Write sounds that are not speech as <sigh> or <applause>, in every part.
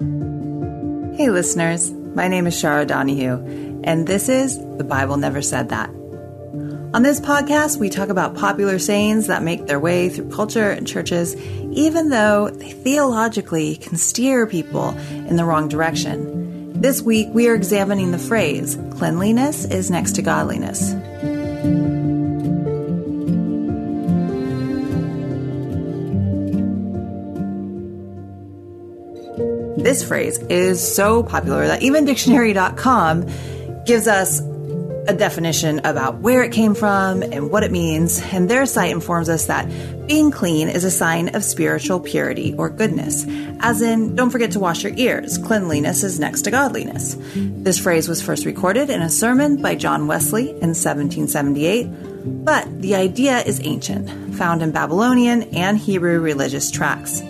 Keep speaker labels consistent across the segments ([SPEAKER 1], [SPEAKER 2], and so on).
[SPEAKER 1] Hey, listeners. My name is Chara Donahue, and this is The Bible Never Said That. On this podcast, we talk about popular sayings that make their way through culture and churches, even though they theologically can steer people in the wrong direction. This week, we are examining the phrase, cleanliness is next to godliness. This phrase is so popular that even dictionary.com gives us a definition about where it came from and what it means, and their site informs us that being clean is a sign of spiritual purity or goodness. As in, don't forget to wash your ears. Cleanliness is next to godliness. This phrase was first recorded in a sermon by John Wesley in 1778, but the idea is ancient, found in Babylonian and Hebrew religious tracts.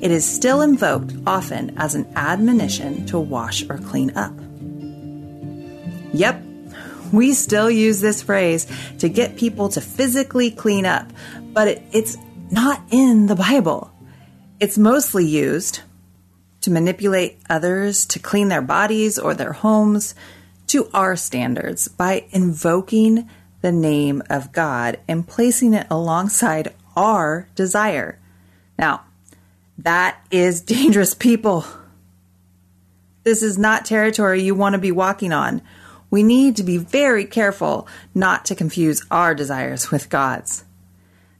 [SPEAKER 1] It is still invoked often as an admonition to wash or clean up. Yep, we still use this phrase to get people to physically clean up, but it, it's not in the Bible. It's mostly used to manipulate others to clean their bodies or their homes to our standards by invoking the name of God and placing it alongside our desire. Now, that is <laughs> dangerous, people. This is not territory you want to be walking on. We need to be very careful not to confuse our desires with God's.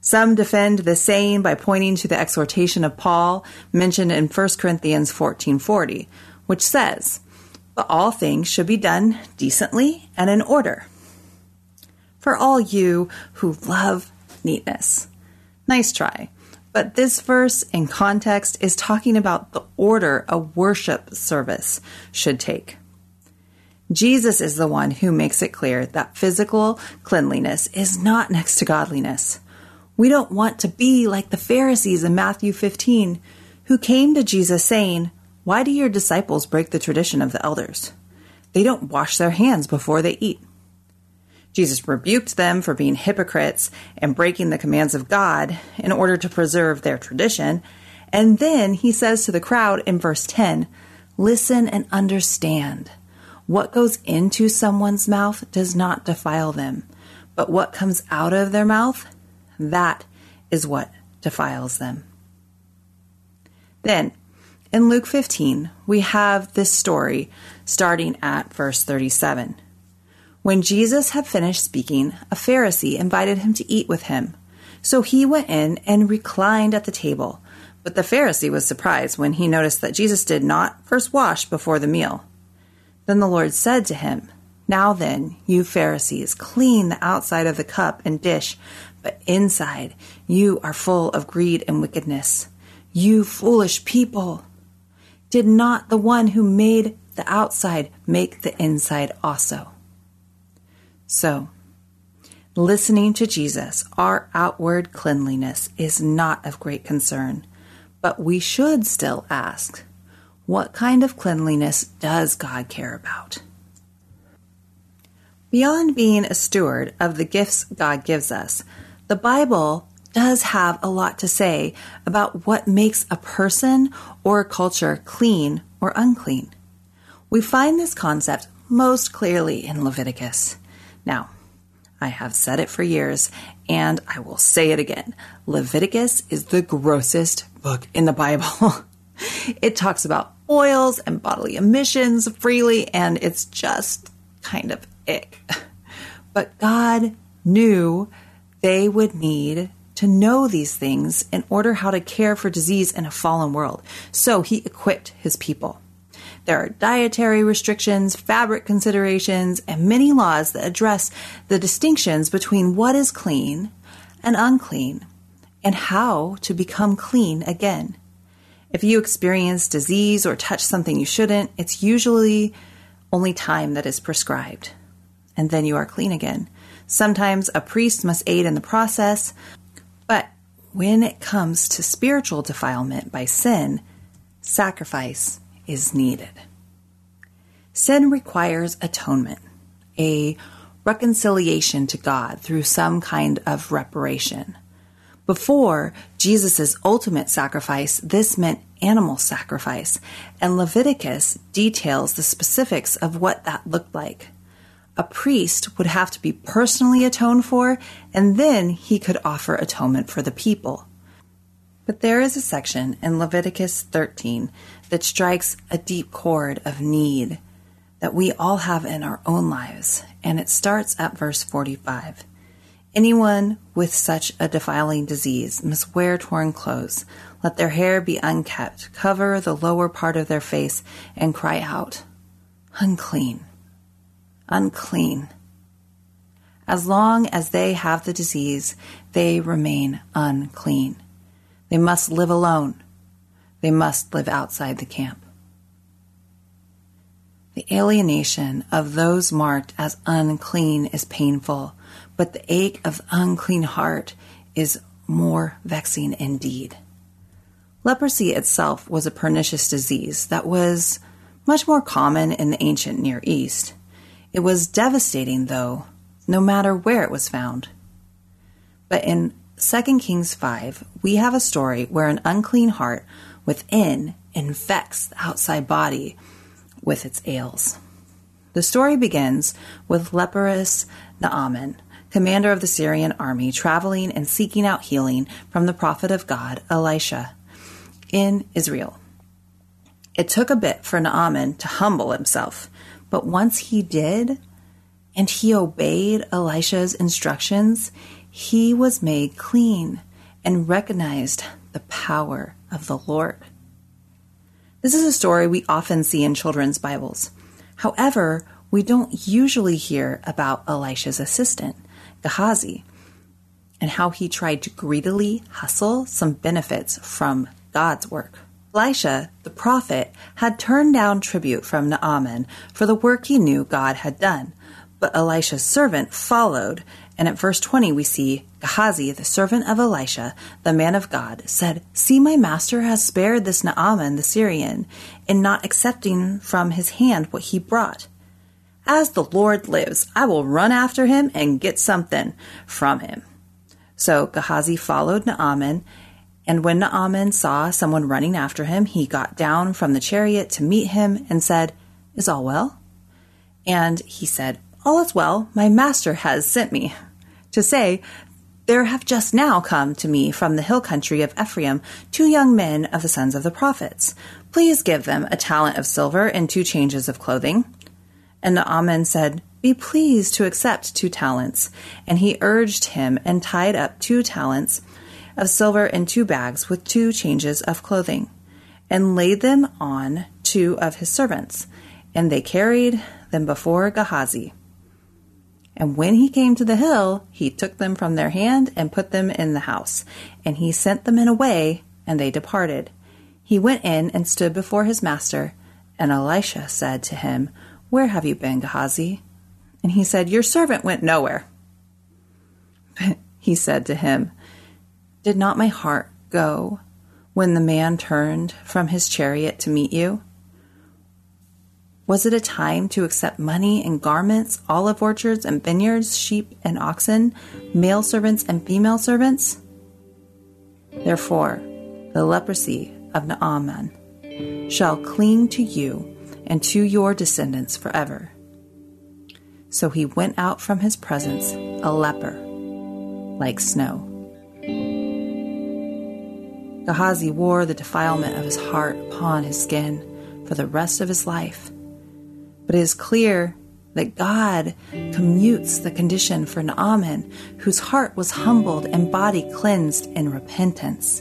[SPEAKER 1] Some defend this saying by pointing to the exhortation of Paul mentioned in 1 Corinthians 14:40, which says, "But all things should be done decently and in order." For all you who love neatness. Nice try. But this verse in context is talking about the order a worship service should take. Jesus is the one who makes it clear that physical cleanliness is not next to godliness. We don't want to be like the Pharisees in Matthew 15, who came to Jesus saying, Why do your disciples break the tradition of the elders? They don't wash their hands before they eat. Jesus rebuked them for being hypocrites and breaking the commands of God in order to preserve their tradition. And then he says to the crowd in verse 10 Listen and understand. What goes into someone's mouth does not defile them, but what comes out of their mouth, that is what defiles them. Then, in Luke 15, we have this story starting at verse 37. When Jesus had finished speaking, a Pharisee invited him to eat with him. So he went in and reclined at the table. But the Pharisee was surprised when he noticed that Jesus did not first wash before the meal. Then the Lord said to him, Now then, you Pharisees, clean the outside of the cup and dish, but inside you are full of greed and wickedness. You foolish people! Did not the one who made the outside make the inside also? So, listening to Jesus, our outward cleanliness is not of great concern, but we should still ask, what kind of cleanliness does God care about? Beyond being a steward of the gifts God gives us, the Bible does have a lot to say about what makes a person or a culture clean or unclean. We find this concept most clearly in Leviticus. Now, I have said it for years, and I will say it again. Leviticus is the grossest book in the Bible. <laughs> it talks about oils and bodily emissions freely, and it's just kind of ick. <laughs> But God knew they would need to know these things in order how to care for disease in a fallen world. So he equipped his people. There are dietary restrictions, fabric considerations, and many laws that address the distinctions between what is clean and unclean and how to become clean again. If you experience disease or touch something you shouldn't, it's usually only time that is prescribed. And then you are clean again. Sometimes a priest must aid in the process, but when it comes to spiritual defilement by sin, sacrifice is needed. Sin requires atonement, a reconciliation to God through some kind of reparation. Before Jesus' ultimate sacrifice, this meant animal sacrifice, and Leviticus details the specifics of what that looked like. A priest would have to be personally atoned for, and then he could offer atonement for the people. But there is a section in Leviticus 13 that strikes a deep chord of need that we all have in our own lives, and it starts at verse 45. Anyone with such a defiling disease must wear torn clothes. Let their hair be unkept, cover the lower part of their face, and cry out, Unclean, unclean. As long as they have the disease, they remain unclean. They must live alone. They must live outside the camp. The alienation of those marked as unclean is painful, but the ache of the unclean heart is more vexing indeed. Leprosy itself was a pernicious disease that was much more common in the ancient Near East. It was devastating, though, no matter where it was found. But in 2 Kings 5, we have a story where an unclean heart within infects the outside body with its ails. The story begins with leprous Naaman, commander of the Syrian army, traveling and seeking out healing from the prophet of God, Elisha, in Israel. It took a bit for Naaman to humble himself, but once he did, and he obeyed Elisha's instructions, he was made clean and recognized the power of the Lord. This is a story we often see in children's Bibles. However, we don't usually hear about Elisha's assistant, Gehazi, and how he tried to greedily hustle some benefits from God's work. Elisha, the prophet, had turned down tribute from Naaman for the work he knew God had done, but Elisha's servant followed and at verse 20, we see Gehazi, the servant of Elisha, the man of God, said, See, my master has spared this Naaman the Syrian in not accepting from his hand what he brought. As the Lord lives, I will run after him and get something from him. So Gehazi followed Naaman, and when Naaman saw someone running after him, he got down from the chariot to meet him and said, Is all well? And he said, All is well. My master has sent me to say, There have just now come to me from the hill country of Ephraim two young men of the sons of the prophets. Please give them a talent of silver and two changes of clothing. And Naaman said, Be pleased to accept two talents. And he urged him and tied up two talents of silver in two bags with two changes of clothing, and laid them on two of his servants. And they carried them before Gehazi. And when he came to the hill, he took them from their hand and put them in the house. And he sent the men away, and they departed. He went in and stood before his master. And Elisha said to him, Where have you been, Gehazi? And he said, Your servant went nowhere. <laughs> he said to him, Did not my heart go when the man turned from his chariot to meet you? Was it a time to accept money and garments, olive orchards and vineyards, sheep and oxen, male servants and female servants? Therefore, the leprosy of Naaman shall cling to you and to your descendants forever. So he went out from his presence a leper, like snow. Gehazi wore the defilement of his heart upon his skin for the rest of his life but it is clear that God commutes the condition for Naaman, whose heart was humbled and body cleansed in repentance.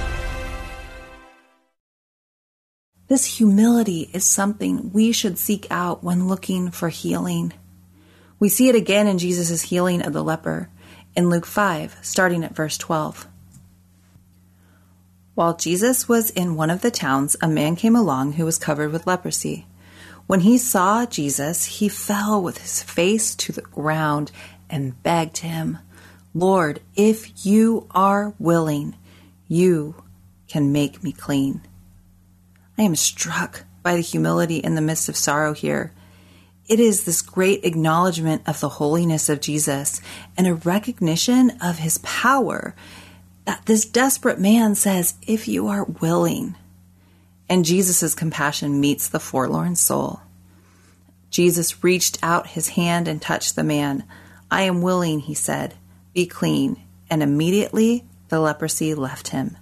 [SPEAKER 1] This humility is something we should seek out when looking for healing. We see it again in Jesus' healing of the leper in Luke 5, starting at verse 12. While Jesus was in one of the towns, a man came along who was covered with leprosy. When he saw Jesus, he fell with his face to the ground and begged him, Lord, if you are willing, you can make me clean. I am struck by the humility in the midst of sorrow here. It is this great acknowledgement of the holiness of Jesus and a recognition of his power that this desperate man says, If you are willing. And Jesus' compassion meets the forlorn soul. Jesus reached out his hand and touched the man. I am willing, he said. Be clean. And immediately the leprosy left him.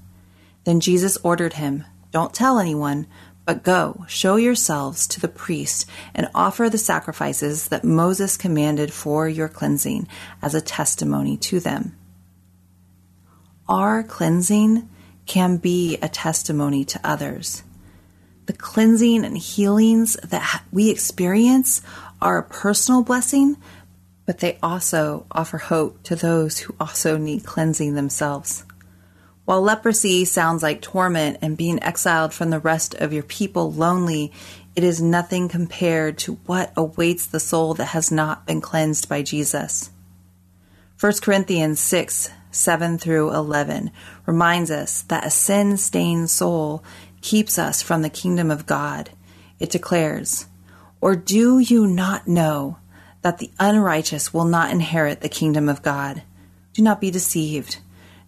[SPEAKER 1] Then Jesus ordered him, don't tell anyone, but go, show yourselves to the priest, and offer the sacrifices that Moses commanded for your cleansing as a testimony to them. Our cleansing can be a testimony to others. The cleansing and healings that we experience are a personal blessing, but they also offer hope to those who also need cleansing themselves. While leprosy sounds like torment and being exiled from the rest of your people lonely, it is nothing compared to what awaits the soul that has not been cleansed by Jesus. 1 Corinthians 6 7 through 11 reminds us that a sin stained soul keeps us from the kingdom of God. It declares, Or do you not know that the unrighteous will not inherit the kingdom of God? Do not be deceived.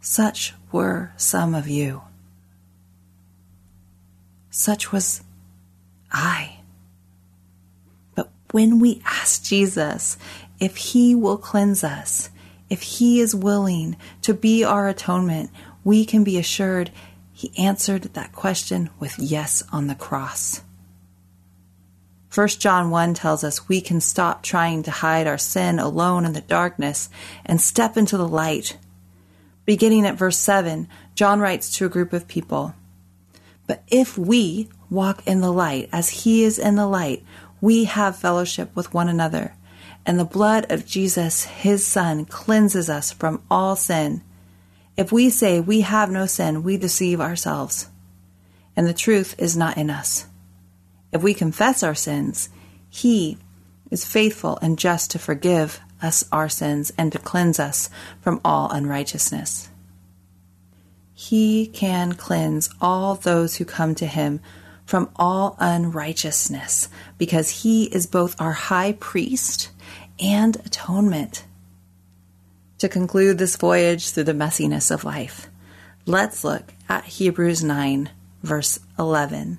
[SPEAKER 1] Such were some of you. Such was I. But when we ask Jesus if he will cleanse us, if he is willing to be our atonement, we can be assured he answered that question with yes on the cross. 1 John 1 tells us we can stop trying to hide our sin alone in the darkness and step into the light Beginning at verse 7, John writes to a group of people But if we walk in the light as he is in the light, we have fellowship with one another. And the blood of Jesus, his Son, cleanses us from all sin. If we say we have no sin, we deceive ourselves, and the truth is not in us. If we confess our sins, he is faithful and just to forgive us our sins and to cleanse us from all unrighteousness. He can cleanse all those who come to him from all unrighteousness because he is both our high priest and atonement. To conclude this voyage through the messiness of life, let's look at Hebrews 9, verse 11.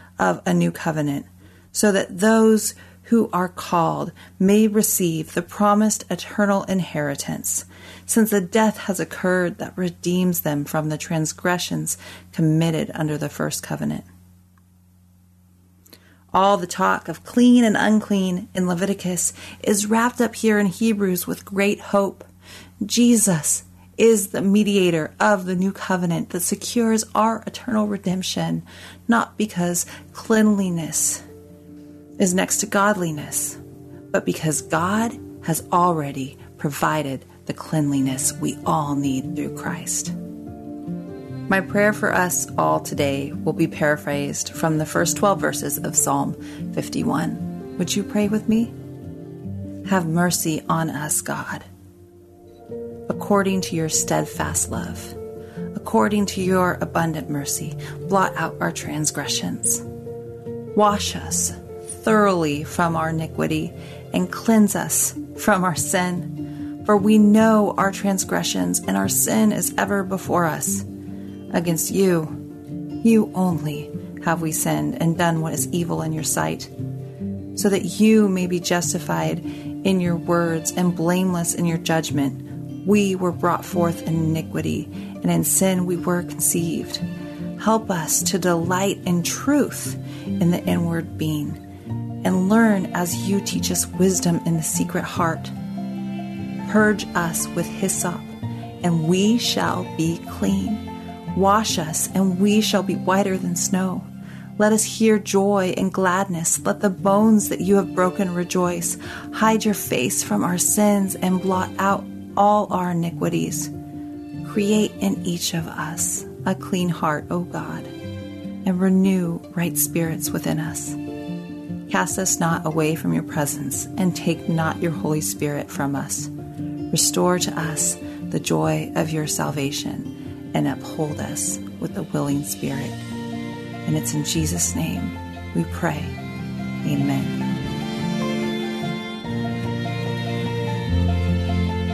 [SPEAKER 1] of a new covenant, so that those who are called may receive the promised eternal inheritance, since the death has occurred that redeems them from the transgressions committed under the first covenant. All the talk of clean and unclean in Leviticus is wrapped up here in Hebrews with great hope. Jesus is the mediator of the new covenant that secures our eternal redemption, not because cleanliness is next to godliness, but because God has already provided the cleanliness we all need through Christ. My prayer for us all today will be paraphrased from the first 12 verses of Psalm 51. Would you pray with me? Have mercy on us, God, according to your steadfast love. According to your abundant mercy, blot out our transgressions. Wash us thoroughly from our iniquity and cleanse us from our sin. For we know our transgressions, and our sin is ever before us. Against you, you only, have we sinned and done what is evil in your sight, so that you may be justified in your words and blameless in your judgment. We were brought forth in iniquity, and in sin we were conceived. Help us to delight in truth in the inward being, and learn as you teach us wisdom in the secret heart. Purge us with hyssop, and we shall be clean. Wash us, and we shall be whiter than snow. Let us hear joy and gladness. Let the bones that you have broken rejoice. Hide your face from our sins and blot out all our iniquities. Create in each of us a clean heart, O God, and renew right spirits within us. Cast us not away from your presence, and take not your Holy Spirit from us. Restore to us the joy of your salvation and uphold us with a willing spirit. And it's in Jesus' name we pray. Amen.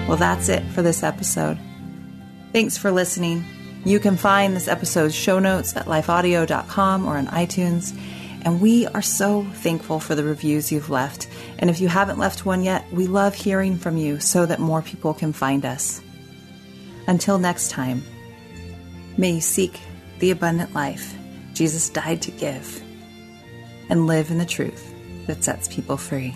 [SPEAKER 1] Well, that's it for this episode. Thanks for listening. You can find this episode's show notes at lifeaudio.com or on iTunes. And we are so thankful for the reviews you've left. And if you haven't left one yet, we love hearing from you so that more people can find us. Until next time, May you seek the abundant life Jesus died to give and live in the truth that sets people free.